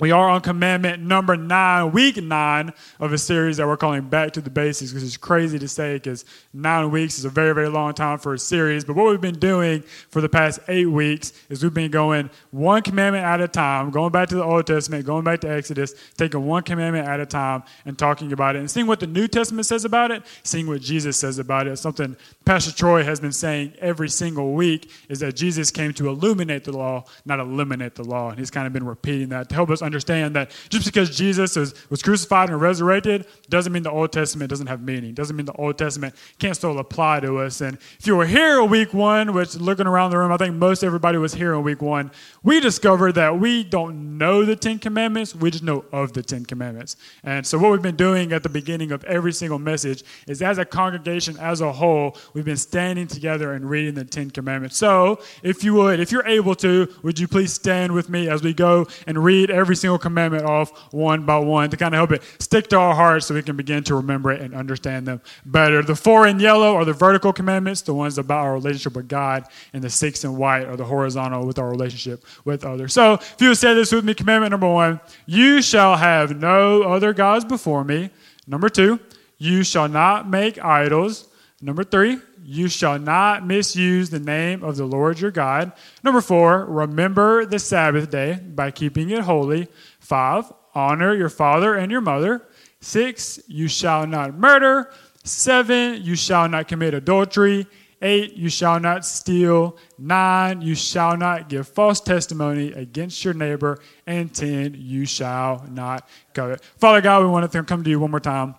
We are on commandment number nine, week nine of a series that we're calling Back to the Basics, because it's crazy to say because nine weeks is a very, very long time for a series. But what we've been doing for the past eight weeks is we've been going one commandment at a time, going back to the Old Testament, going back to Exodus, taking one commandment at a time and talking about it and seeing what the New Testament says about it, seeing what Jesus says about it. Something Pastor Troy has been saying every single week is that Jesus came to illuminate the law, not eliminate the law. And he's kind of been repeating that to help us understand that just because Jesus was, was crucified and resurrected doesn't mean the Old Testament doesn't have meaning. Doesn't mean the Old Testament can't still apply to us. And if you were here in week one, which looking around the room, I think most everybody was here in week one, we discovered that we don't know the Ten Commandments, we just know of the Ten Commandments. And so what we've been doing at the beginning of every single message is as a congregation as a whole, we've been standing together and reading the Ten Commandments. So if you would, if you're able to, would you please stand with me as we go and read every every single commandment off one by one to kind of help it stick to our hearts so we can begin to remember it and understand them better. The four in yellow are the vertical commandments, the ones about our relationship with God, and the six in white are the horizontal with our relationship with others. So if you would say this with me, commandment number one, you shall have no other gods before me. Number two, you shall not make idols. Number three, you shall not misuse the name of the Lord your God. Number four, remember the Sabbath day by keeping it holy. Five, honor your father and your mother. Six, you shall not murder. Seven, you shall not commit adultery. Eight, you shall not steal. Nine, you shall not give false testimony against your neighbor. And ten, you shall not covet. Father God, we want to come to you one more time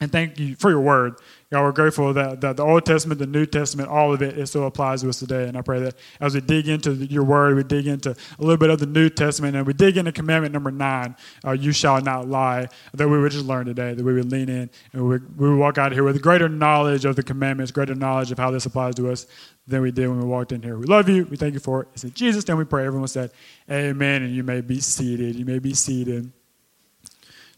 and thank you for your word. God, we're grateful that, that the Old Testament, the New Testament, all of it, it still applies to us today. And I pray that as we dig into your word, we dig into a little bit of the New Testament, and we dig into commandment number nine, uh, you shall not lie, that we would just learn today, that we would lean in, and we, we would walk out of here with greater knowledge of the commandments, greater knowledge of how this applies to us than we did when we walked in here. We love you. We thank you for it. It's in Jesus' name we pray. Everyone said, Amen. And you may be seated. You may be seated.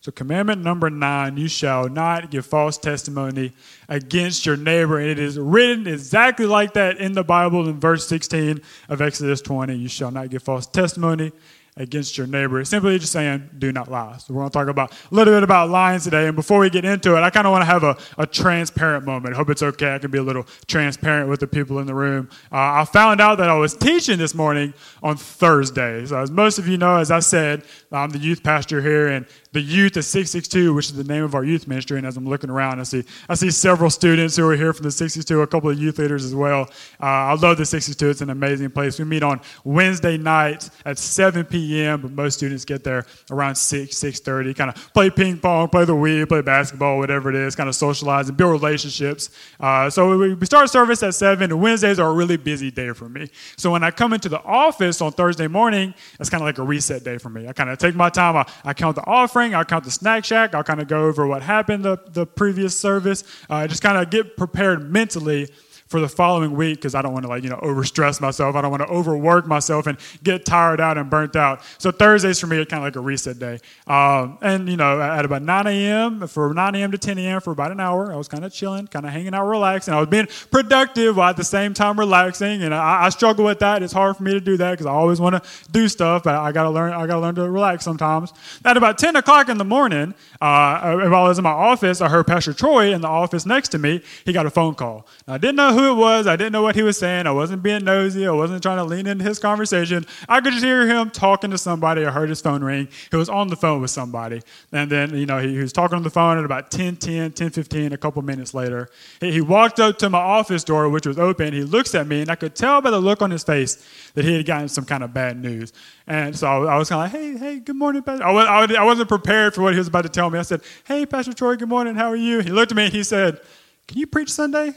So, commandment number nine you shall not give false testimony against your neighbor. And it is written exactly like that in the Bible in verse 16 of Exodus 20. You shall not give false testimony against your neighbor. It's simply just saying, do not lie. So we're going to talk about a little bit about lying today. And before we get into it, I kind of want to have a, a transparent moment. I hope it's okay. I can be a little transparent with the people in the room. Uh, I found out that I was teaching this morning on Thursday. So as most of you know, as I said, I'm the youth pastor here, and the youth at 662, which is the name of our youth ministry. And as I'm looking around, I see I see several students who are here from the 662, a couple of youth leaders as well. Uh, I love the 662. It's an amazing place. We meet on Wednesday nights at 7 p.m., but most students get there around 6, 6.30, kind of play ping pong, play the Wii, play basketball, whatever it is, kind of socialize and build relationships. Uh, so we, we start service at 7, and Wednesdays are a really busy day for me. So when I come into the office on Thursday morning, it's kind of like a reset day for me. I kind of take my time, I, I count the offering. I'll count the snack shack. I'll kind of go over what happened the, the previous service. Uh, just kind of get prepared mentally for the following week because I don't want to like you know overstress myself. I don't want to overwork myself and get tired out and burnt out. So Thursdays for me are kind of like a reset day. Um, and you know at about 9 a.m. for 9 a.m. to 10 a.m. for about an hour, I was kind of chilling, kind of hanging out, relaxing. I was being productive while at the same time relaxing, and I, I struggle with that. It's hard for me to do that because I always want to do stuff, but I gotta learn. I gotta learn to relax sometimes. At about 10 o'clock in the morning, uh, while I was in my office, I heard Pastor Troy in the office next to me. He got a phone call. Now, I didn't know who who it was. I didn't know what he was saying. I wasn't being nosy. I wasn't trying to lean into his conversation. I could just hear him talking to somebody. I heard his phone ring. He was on the phone with somebody. And then, you know, he, he was talking on the phone at about 10, 10, 10, 15, a couple minutes later. He, he walked up to my office door, which was open. He looks at me, and I could tell by the look on his face that he had gotten some kind of bad news. And so I was kind of like, hey, hey, good morning, Pastor. I, was, I wasn't prepared for what he was about to tell me. I said, hey, Pastor Troy, good morning. How are you? He looked at me and he said, can you preach Sunday?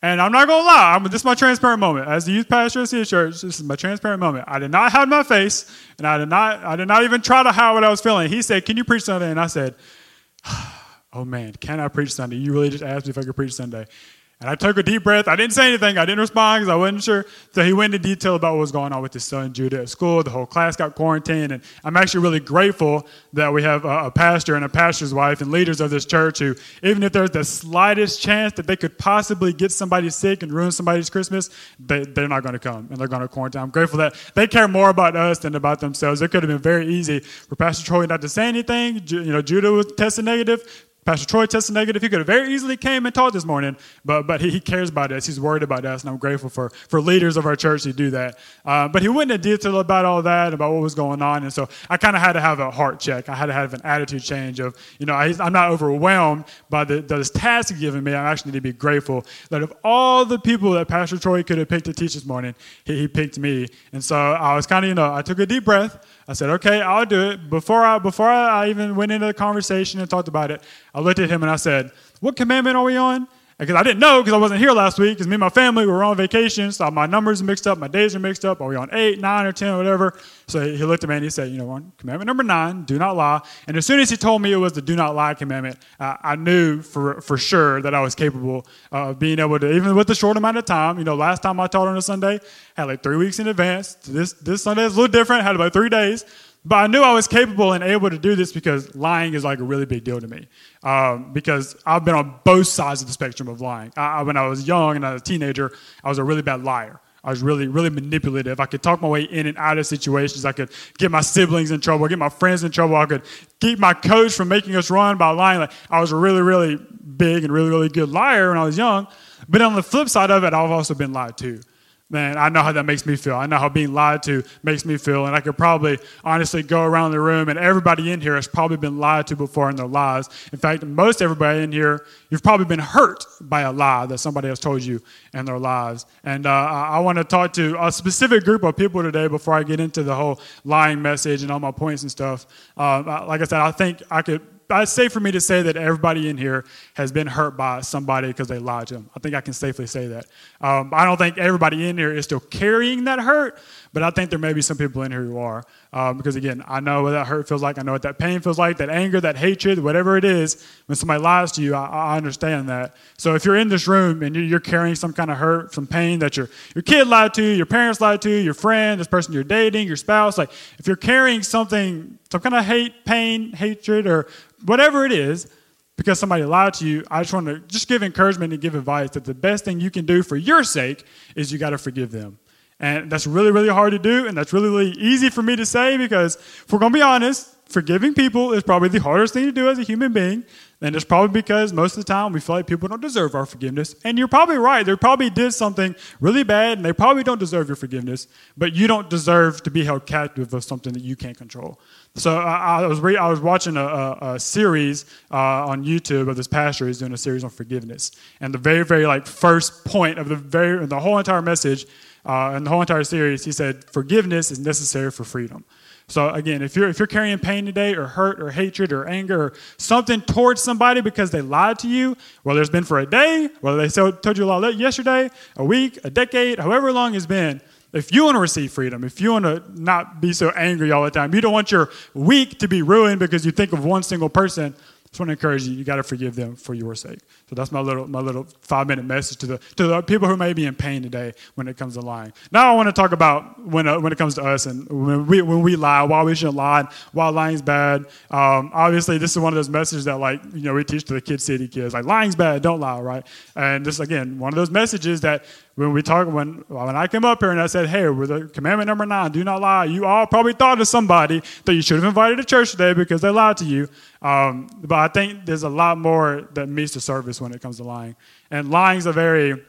And I'm not gonna lie, I'm, this is my transparent moment. As the youth pastor of the church, this is my transparent moment. I did not hide my face, and I did not, I did not even try to hide what I was feeling. He said, "Can you preach Sunday?" And I said, "Oh man, can I preach Sunday? You really just asked me if I could preach Sunday." And I took a deep breath. I didn't say anything. I didn't respond because I wasn't sure. So he went into detail about what was going on with his son Judah at school. The whole class got quarantined. And I'm actually really grateful that we have a, pastor and a pastor's wife and leaders of this church who, even if there's the slightest chance that they could possibly get somebody sick and ruin somebody's Christmas, they, they're not going to come and they're going to quarantine. I'm grateful that they care more about us than about themselves. It could have been very easy for Pastor Troy not to say anything. You know, Judah was tested negative. Pastor Troy tested negative. He could have very easily came and taught this morning, but, but he, cares about us. He's worried about us, and I'm grateful for, for leaders of our church who do that. Uh, but he went into detail about all that, about what was going on, and so I kind of had to have a heart check. I had to have an attitude change of, you know, I, am not overwhelmed by the, this task given me. I actually need to be grateful that of all the people that Pastor Troy could have picked to teach this morning, he, he picked me. And so I was kind of, you know, I took a deep breath. I said, okay, I'll do it. Before I, before I even went into the conversation and talked about it, looked at him and I said, what commandment are we on? Because I didn't know because I wasn't here last week because me and my family were on vacation. So my numbers are mixed up, my days are mixed up. Are we on eight, nine, or 10, or whatever? So he looked at me and he said, You know, on commandment number nine, do not lie. And as soon as he told me it was the do not lie commandment, uh, I knew for, for sure that I was capable of being able to, even with the short amount of time, you know, last time I taught on a Sunday, had like three weeks in advance. This, this Sunday is a little different, had about three days. But I knew I was capable and able to do this because lying is like a really big deal to me. Um, because I've been on both sides of the spectrum of lying. I, when I was young and I was a teenager, I was a really bad liar. I was really, really manipulative. I could talk my way in and out of situations. I could get my siblings in trouble, get my friends in trouble. I could keep my coach from making us run by lying. Like I was a really, really big and really, really good liar when I was young. But on the flip side of it, I've also been lied to man, I know how that makes me feel. I know how being lied to makes me feel. And I could probably honestly go around the room, and everybody in here has probably been lied to before in their lives. In fact, most everybody in here, you've probably been hurt by a lie that somebody has told you in their lives. And uh, I want to talk to a specific group of people today before I get into the whole lying message and all my points and stuff. Uh, like I said, I think I could it's safe for me to say that everybody in here has been hurt by somebody because they lied to them. I think I can safely say that. Um, I don't think everybody in here is still carrying that hurt, but I think there may be some people in here who are. Um, because again, I know what that hurt feels like. I know what that pain feels like, that anger, that hatred, whatever it is. When somebody lies to you, I, I understand that. So if you're in this room and you're carrying some kind of hurt, some pain that your, your kid lied to you, your parents lied to you, your friend, this person you're dating, your spouse, like if you're carrying something, some kind of hate, pain, hatred, or whatever it is, because somebody lied to you, I just want to just give encouragement and give advice that the best thing you can do for your sake is you got to forgive them. And that's really, really hard to do, and that's really, really easy for me to say because if we're going to be honest, forgiving people is probably the hardest thing to do as a human being. And it's probably because most of the time we feel like people don't deserve our forgiveness. And you're probably right. They probably did something really bad and they probably don't deserve your forgiveness, but you don't deserve to be held captive of something that you can't control. So I, I was, re- I was watching a, a, a series uh, on YouTube of this pastor who's doing a series on forgiveness. And the very, very like first point of the very, the whole entire message uh, and the whole entire series, he said, forgiveness is necessary for freedom. So again, if you're if you're carrying pain today, or hurt, or hatred, or anger, or something towards somebody because they lied to you, whether it's been for a day, whether they told you a lie yesterday, a week, a decade, however long it's been, if you want to receive freedom, if you want to not be so angry all the time, you don't want your week to be ruined because you think of one single person, just want to encourage you, you got to forgive them for your sake. So that's my little, my little five minute message to the, to the people who may be in pain today when it comes to lying. Now I want to talk about when, uh, when it comes to us and when we, when we lie, why we shouldn't lie, why lying's bad. Um, obviously, this is one of those messages that like, you know, we teach to the Kid City kids, like lying's bad, don't lie, right? And this, again, one of those messages that when we talk when when I came up here and I said, "Hey, with the commandment number nine, do not lie," you all probably thought of somebody that you should have invited to church today because they lied to you. Um, but I think there's a lot more that meets the surface when it comes to lying, and lying is a very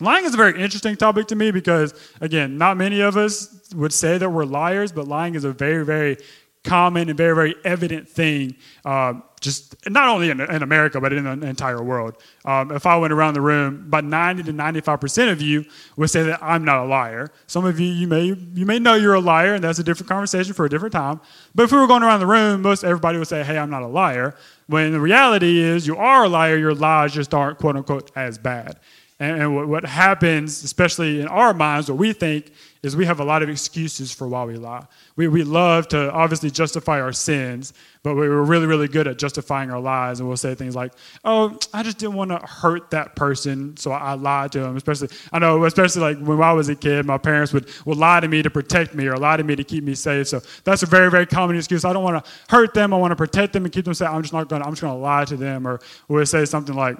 Lying is a very interesting topic to me because, again, not many of us would say that we're liars, but lying is a very, very common and very, very evident thing, uh, just not only in, in, America, but in the entire world. Um, if I went around the room, about 90 to 95% of you would say that I'm not a liar. Some of you, you may, you may know you're a liar, and that's a different conversation for a different time. But if we were going around the room, most everybody would say, hey, I'm not a liar. When the reality is you are a liar, your lies just aren't, quote unquote, as bad. And, and what, what happens, especially in our minds, what we think is we have a lot of excuses for why we lie. We, we love to obviously justify our sins, but we were really, really good at justifying our lies. And we'll say things like, oh, I just didn't want to hurt that person, so I lied to them. Especially, I know, especially like when I was a kid, my parents would, would lie to me to protect me or lie to me to keep me safe. So that's a very, very common excuse. I don't want to hurt them. I want to protect them and keep them safe. I'm just not going to, I'm just going to lie to them. Or we'll say something like,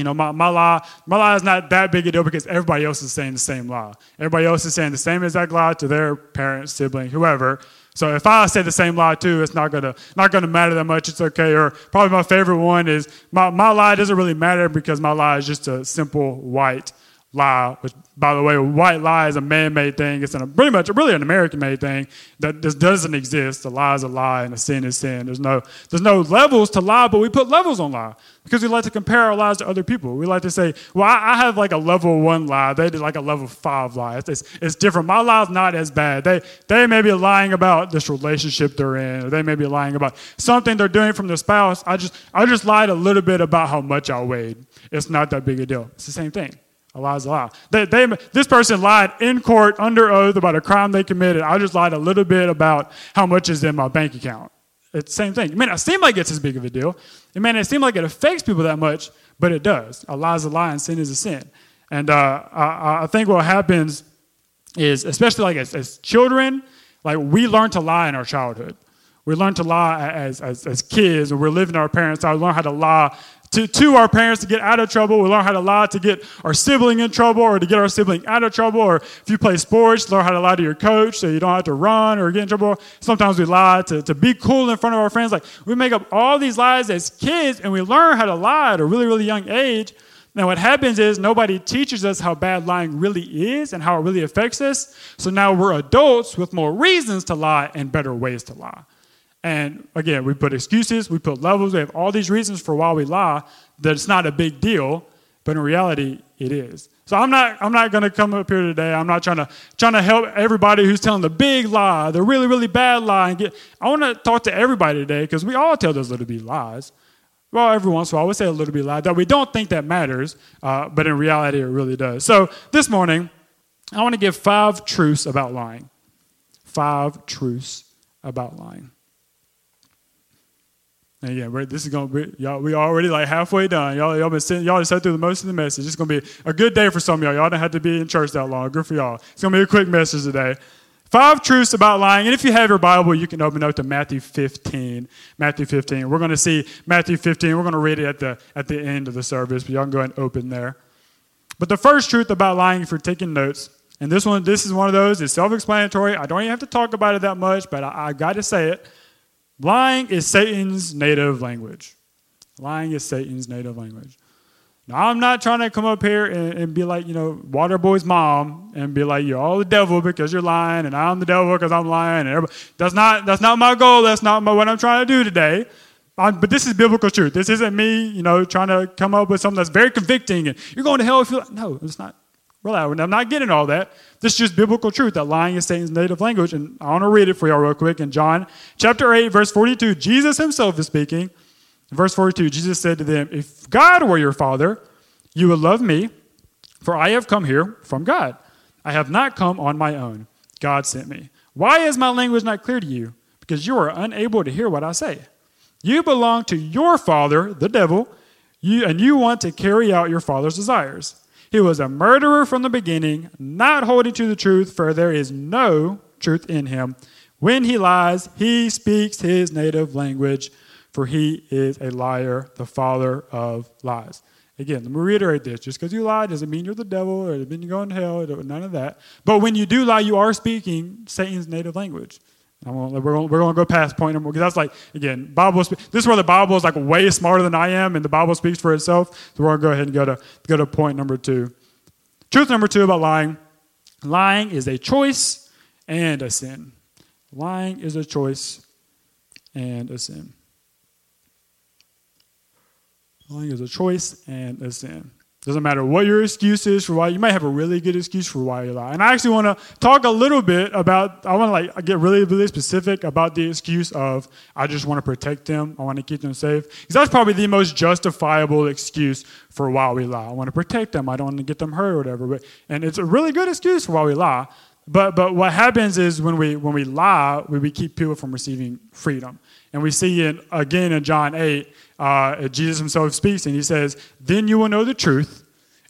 you know, my, my lie, my lie is not that big a deal because everybody else is saying the same lie. Everybody else is saying the same exact lie to their parents, sibling, whoever. So if I say the same lie too, it's not gonna not gonna matter that much. It's okay. Or probably my favorite one is my, my lie doesn't really matter because my lie is just a simple white lie, which, by the way, white lie is a man-made thing. It's an, pretty much really an American-made thing that just doesn't exist. A lie is a lie, and a sin is sin. There's no there's no levels to lie, but we put levels on lie because we like to compare our lies to other people. We like to say, "Well, I, I have like a level one lie. They did like a level five lie. It's, it's, it's different. My lie's not as bad. They they may be lying about this relationship they're in, or they may be lying about something they're doing from their spouse. I just I just lied a little bit about how much I weighed. It's not that big a deal. It's the same thing." A lie is a lie. They, they, this person lied in court under oath about a crime they committed. I just lied a little bit about how much is in my bank account. It's the same thing. It may not seem like it's as big of a deal. It may not seem like it affects people that much, but it does. A lie is a lie and sin is a sin. And uh, I, I, think what happens is, especially like as, as, children, like we learn to lie in our childhood. We learn to lie as, as, as kids, and we're living our parents' I learn how to lie to, to our parents to get out of trouble. We learn how to lie to get our sibling in trouble or to get our sibling out of trouble. Or if you play sports, learn how to lie to your coach so you don't have to run or get in trouble. Sometimes we lie to, to be cool in front of our friends. Like we make up all these lies as kids and we learn how to lie at a really, really young age. Now, what happens is nobody teaches us how bad lying really is and how it really affects us. So now we're adults with more reasons to lie and better ways to lie. And again, we put excuses, we put levels, we have all these reasons for why we lie that it's not a big deal, but in reality, it is. So I'm not, I'm not going to come up here today. I'm not trying to, trying to help everybody who's telling the big lie, the really, really bad lie. And get, I want to talk to everybody today because we all tell those little bit lies. Well, every once in a while, we say a little bit lie that we don't think that matters, uh, but in reality, it really does. So this morning, I want to give five truths about lying. Five truths about lying. And yeah, this is gonna be y'all. We already like halfway done. Y'all, y'all been sitting, y'all just sat through the most of the message. It's gonna be a good day for some of y'all. Y'all don't have to be in church that long. Good for y'all. It's gonna be a quick message today. Five truths about lying. And if you have your Bible, you can open up to Matthew 15. Matthew 15. We're to see Matthew 15. We're to read it at the, at the end of the service, but y'all can go ahead and open there. But the first truth about lying, if you're taking notes, and this one, this is one of those, it's self explanatory. I don't even have to talk about it that much, but I, I got to say it. Lying is Satan's native language. Lying is Satan's native language. Now, I'm not trying to come up here and, and, be like, you know, Waterboy's mom and be like, you're all the devil because you're lying, and I'm the devil because I'm lying. And that's not that's not my goal. That's not my, what I'm trying to do today. I'm, but this is biblical truth. This isn't me, you know, trying to come up with something that's very convicting and you're going to hell if you like. No, it's not. Relax. I'm not getting all that. This is just biblical truth that lying is Satan's native language. And I want to read it for y'all real quick. In John chapter 8, verse 42, Jesus himself is speaking. In verse 42, Jesus said to them, If God were your father, you would love me, for I have come here from God. I have not come on my own. God sent me. Why is my language not clear to you? Because you are unable to hear what I say. You belong to your father, the devil, you, and you want to carry out your father's desires. He was a murderer from the beginning, not holding to the truth, for there is no truth in him. When he lies, he speaks his native language, for he is a liar, the father of lies. Again, let me reiterate this. Just because you lie doesn't mean you're the devil or doesn't mean you're going to hell, none of that. But when you do lie, you are speaking Satan's native language. Gonna, we're going to go past point number because that's like again Bible. This is where the Bible is like way smarter than I am, and the Bible speaks for itself. So we're going to go ahead and go to go to point number two. Truth number two about lying: lying is a choice and a sin. Lying is a choice and a sin. Lying is a choice and a sin. Doesn't matter what your excuse is for why you might have a really good excuse for why you lie. And I actually want to talk a little bit about I want to like get really really specific about the excuse of I just want to protect them. I want to keep them safe. Because that's probably the most justifiable excuse for why we lie. I want to protect them. I don't want to get them hurt or whatever. But and it's a really good excuse for why we lie. but but what happens is when we when we lie, we, we keep people from receiving freedom. And we see it again in John 8, uh, Jesus himself speaks and he says, Then you will know the truth,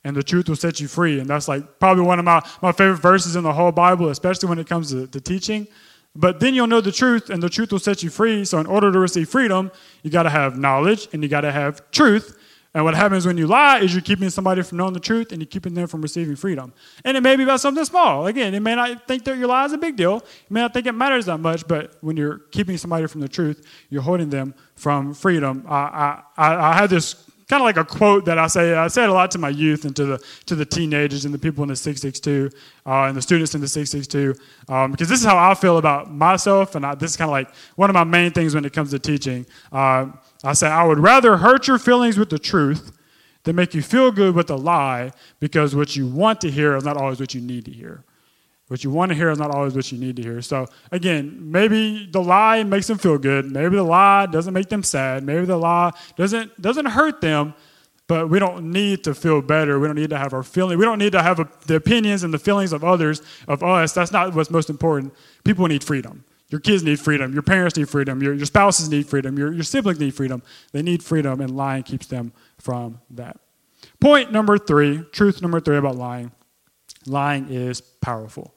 and the truth will set you free. And that's like probably one of my, my favorite verses in the whole Bible, especially when it comes to, to teaching. But then you'll know the truth, and the truth will set you free. So, in order to receive freedom, you got to have knowledge and you got to have truth. And what happens when you lie is you're keeping somebody from knowing the truth and you're keeping them from receiving freedom. And it may be about something small. Again, it may not think that your lie is a big deal. You may not think it matters that much, but when you're keeping somebody from the truth, you're holding them from freedom. I, I, I had this kind of like a quote that I say. I say it a lot to my youth and to the to the teenagers and the people in the 662 uh, and the students in the 662 um, because this is how I feel about myself, and I, this is kind of like one of my main things when it comes to teaching. Uh, I say I would rather hurt your feelings with the truth than make you feel good with a lie because what you want to hear is not always what you need to hear. What you want to hear is not always what you need to hear. So, again, maybe the lie makes them feel good. Maybe the lie doesn't make them sad. Maybe the lie doesn't, doesn't hurt them, but we don't need to feel better. We don't need to have our feelings. We don't need to have a, the opinions and the feelings of others, of us. That's not what's most important. People need freedom. Your kids need freedom. Your parents need freedom. Your, your spouses need freedom. Your, your siblings need freedom. They need freedom, and lying keeps them from that. Point number three, truth number three about lying lying is powerful.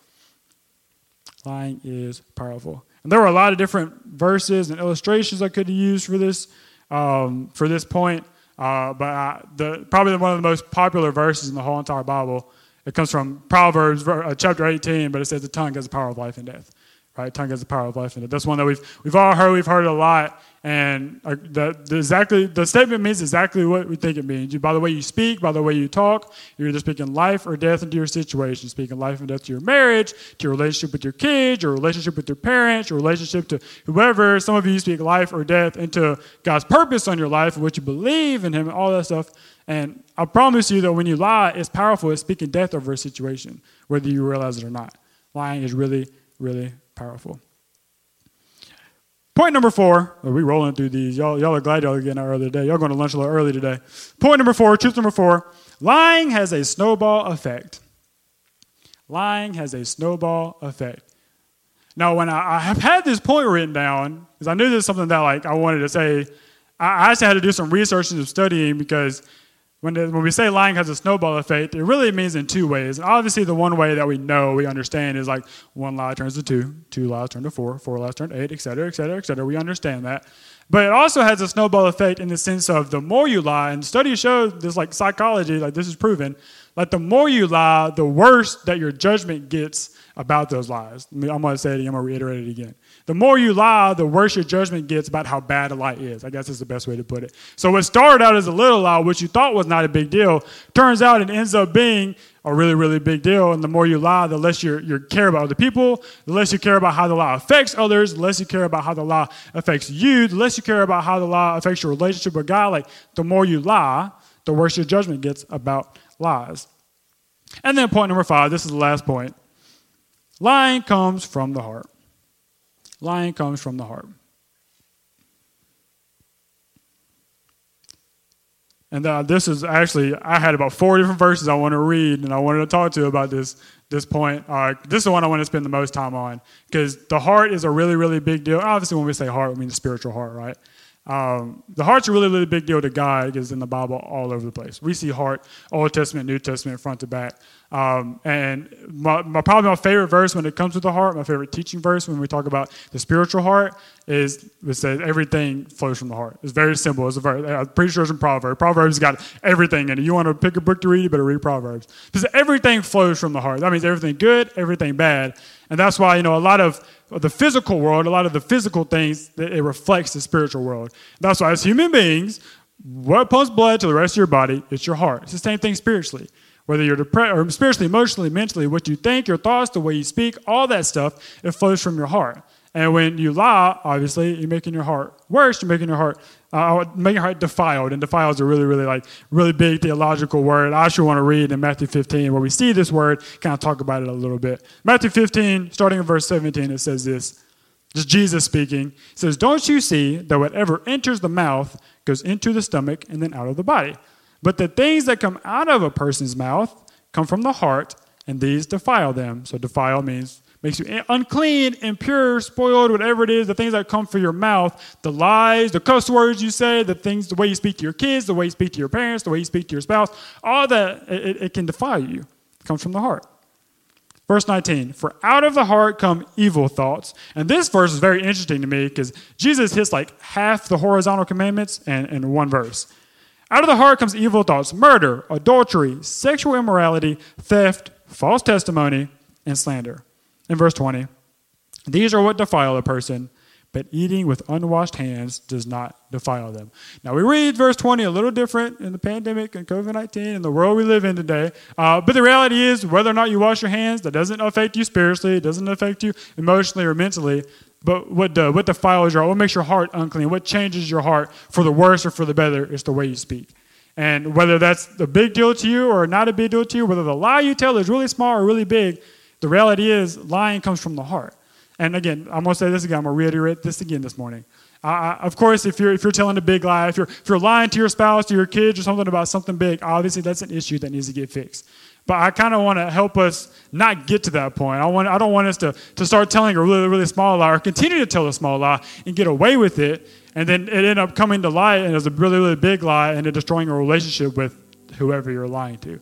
Lying is powerful. And there were a lot of different verses and illustrations I could use for this, um, for this point. Uh, but I, the, probably one of the most popular verses in the whole entire Bible. It comes from Proverbs uh, chapter 18, but it says the tongue has the power of life and death right? Tongue has the power of life in it. That's one that we've we've all heard. We've heard a lot, and the, the exactly the statement means exactly what we think it means. You, by the way you speak, by the way you talk, you're either speaking life or death into your situation. Speaking life and death to your marriage, to your relationship with your kids, your relationship with your parents, your relationship to whoever. Some of you speak life or death into God's purpose on your life what you believe in Him, and all that stuff. And I promise you that when you lie, it's powerful. It's speaking death over a situation, whether you realize it or not. Lying is really, really powerful. Point number four, are we rolling through these? Y'all, y'all are glad y'all are getting out early today. Y'all going to lunch a little early today. Point number four, truth number four, lying has a snowball effect. Lying has a snowball effect. Now, when I, I have had this point written down, because I knew this is something that like I wanted to say, I, I actually had to do some research and some studying because when, when we say lying has a snowball effect, it really means in two ways. And obviously, the one way that we know, we understand is like one lie turns to two, two lies turn to four, four lies turn to eight, et cetera, et cetera, et cetera. We understand that. But it also has a snowball effect in the sense of the more you lie, and studies show this like psychology, like this is proven, like the more you lie, the worse that your judgment gets about those lies. I'm going to say it again, I'm going to reiterate it again. The more you lie, the worse your judgment gets about how bad a lie is. I guess is the best way to put it. So what started out as a little lie, which you thought was not a big deal, turns out it ends up being a really, really big deal. And the more you lie, the less you you care about other people, the less you care about how the lie affects others, the less you care about how the lie affects you, the less you care about how the lie affects your relationship with God. Like the more you lie, the worse your judgment gets about lies. And then point number five, this is the last point. Lying comes from the heart. Lying comes from the heart. And uh, this is actually, I had about four different verses I want to read, and I wanted to talk to you about this, this point. Uh, this is the one I want to spend the most time on, because the heart is a really, really big deal. Obviously, when we say heart, we mean the spiritual heart, right? Um, the heart's a really, really big deal to God because in the Bible all over the place. We see heart, Old Testament, New Testament, front to back. Um, and my, my, probably my favorite verse when it comes to the heart, my favorite teaching verse when we talk about the spiritual heart is it says everything flows from the heart. It's very simple. It's a very, I'm pretty sure it's in Proverbs. Proverbs got everything in it. You want to pick a book to read, you better read Proverbs. Because everything flows from the heart. That means everything good, everything bad. And that's why, you know, a lot of the physical world, a lot of the physical things, it reflects the spiritual world. That's why, as human beings, what pumps blood to the rest of your body? It's your heart. It's the same thing spiritually. Whether you're depressed or spiritually, emotionally, mentally, what you think, your thoughts, the way you speak, all that stuff, it flows from your heart. And when you lie, obviously, you're making your heart worse. You're making your heart, uh, making your heart defiled. And defiled is a really, really like really big theological word. I actually want to read in Matthew 15 where we see this word. Kind of talk about it a little bit. Matthew 15, starting in verse 17, it says this. Just Jesus speaking. It says, "Don't you see that whatever enters the mouth goes into the stomach and then out of the body? But the things that come out of a person's mouth come from the heart, and these defile them. So defile means makes you unclean, impure, spoiled, whatever it is, the things that come from your mouth, the lies, the cuss words you say, the things, the way you speak to your kids, the way you speak to your parents, the way you speak to your spouse, all that, it, it can defile you. It comes from the heart. Verse 19, for out of the heart come evil thoughts. And this verse is very interesting to me because Jesus hits like half the horizontal commandments in, in one verse. Out of the heart comes evil thoughts, murder, adultery, sexual immorality, theft, false testimony, and slander. In verse 20, these are what defile a person, but eating with unwashed hands does not defile them. Now, we read verse 20 a little different in the pandemic and COVID 19 and the world we live in today. Uh, but the reality is, whether or not you wash your hands, that doesn't affect you spiritually, it doesn't affect you emotionally or mentally. But what, uh, what defiles your heart, what makes your heart unclean, what changes your heart for the worse or for the better is the way you speak. And whether that's a big deal to you or not a big deal to you, whether the lie you tell is really small or really big, the reality is lying comes from the heart. And again, I'm going to say this again. I'm going to reiterate this again this morning. Of course, if you're, if you're telling a big lie, if you're, if you're lying to your spouse, to your kids, or something about something big, obviously that's an issue that needs to get fixed. But I kind of want to help us not get to that point. I, want, I don't want us to, to start telling a really, really small lie or continue to tell a small lie and get away with it. And then it end up coming to light and it's a really, really big lie and it destroying a relationship with whoever you're lying to.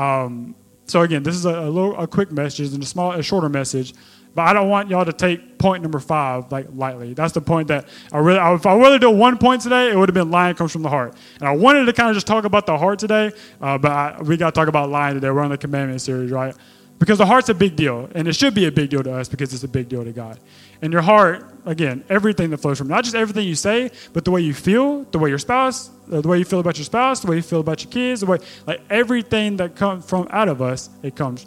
Um, so again, this is a, a, little, a quick message and a small, a shorter message. But I don't want y'all to take point number five like lightly. That's the point that I really, if I really do one point today, it would have been lying comes from the heart. And I wanted to kind of just talk about the heart today, uh, but I, we got to talk about lying today. We're on the commandment series, right? Because the heart's a big deal, and it should be a big deal to us because it's a big deal to God. And your heart, again, everything that flows from not just everything you say, but the way you feel, the way your spouse, uh, the way you feel about your spouse, the way you feel about your kids, the way like everything that comes from out of us, it comes